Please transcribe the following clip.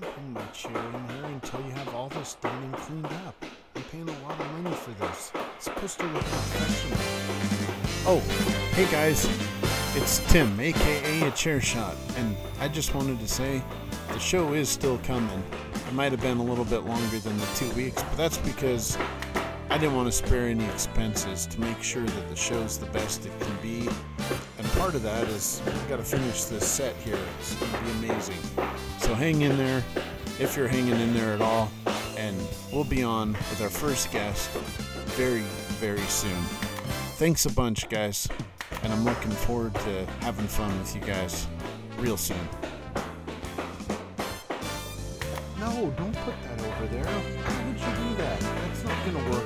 don't bring my chair in here until you have all this done and cleaned up. I'm paying a lot of money for this. It's supposed to look professional. Oh, hey guys, it's Tim, aka A Chair Shot, and I just wanted to say the show is still coming. It might have been a little bit longer than the two weeks, but that's because I didn't want to spare any expenses to make sure that the show's the best it can be. And part of that is I've got to finish this set here. It's going to be amazing. Hang in there if you're hanging in there at all. And we'll be on with our first guest very, very soon. Thanks a bunch, guys. And I'm looking forward to having fun with you guys real soon. No, don't put that over there. Why would you do that? That's not gonna work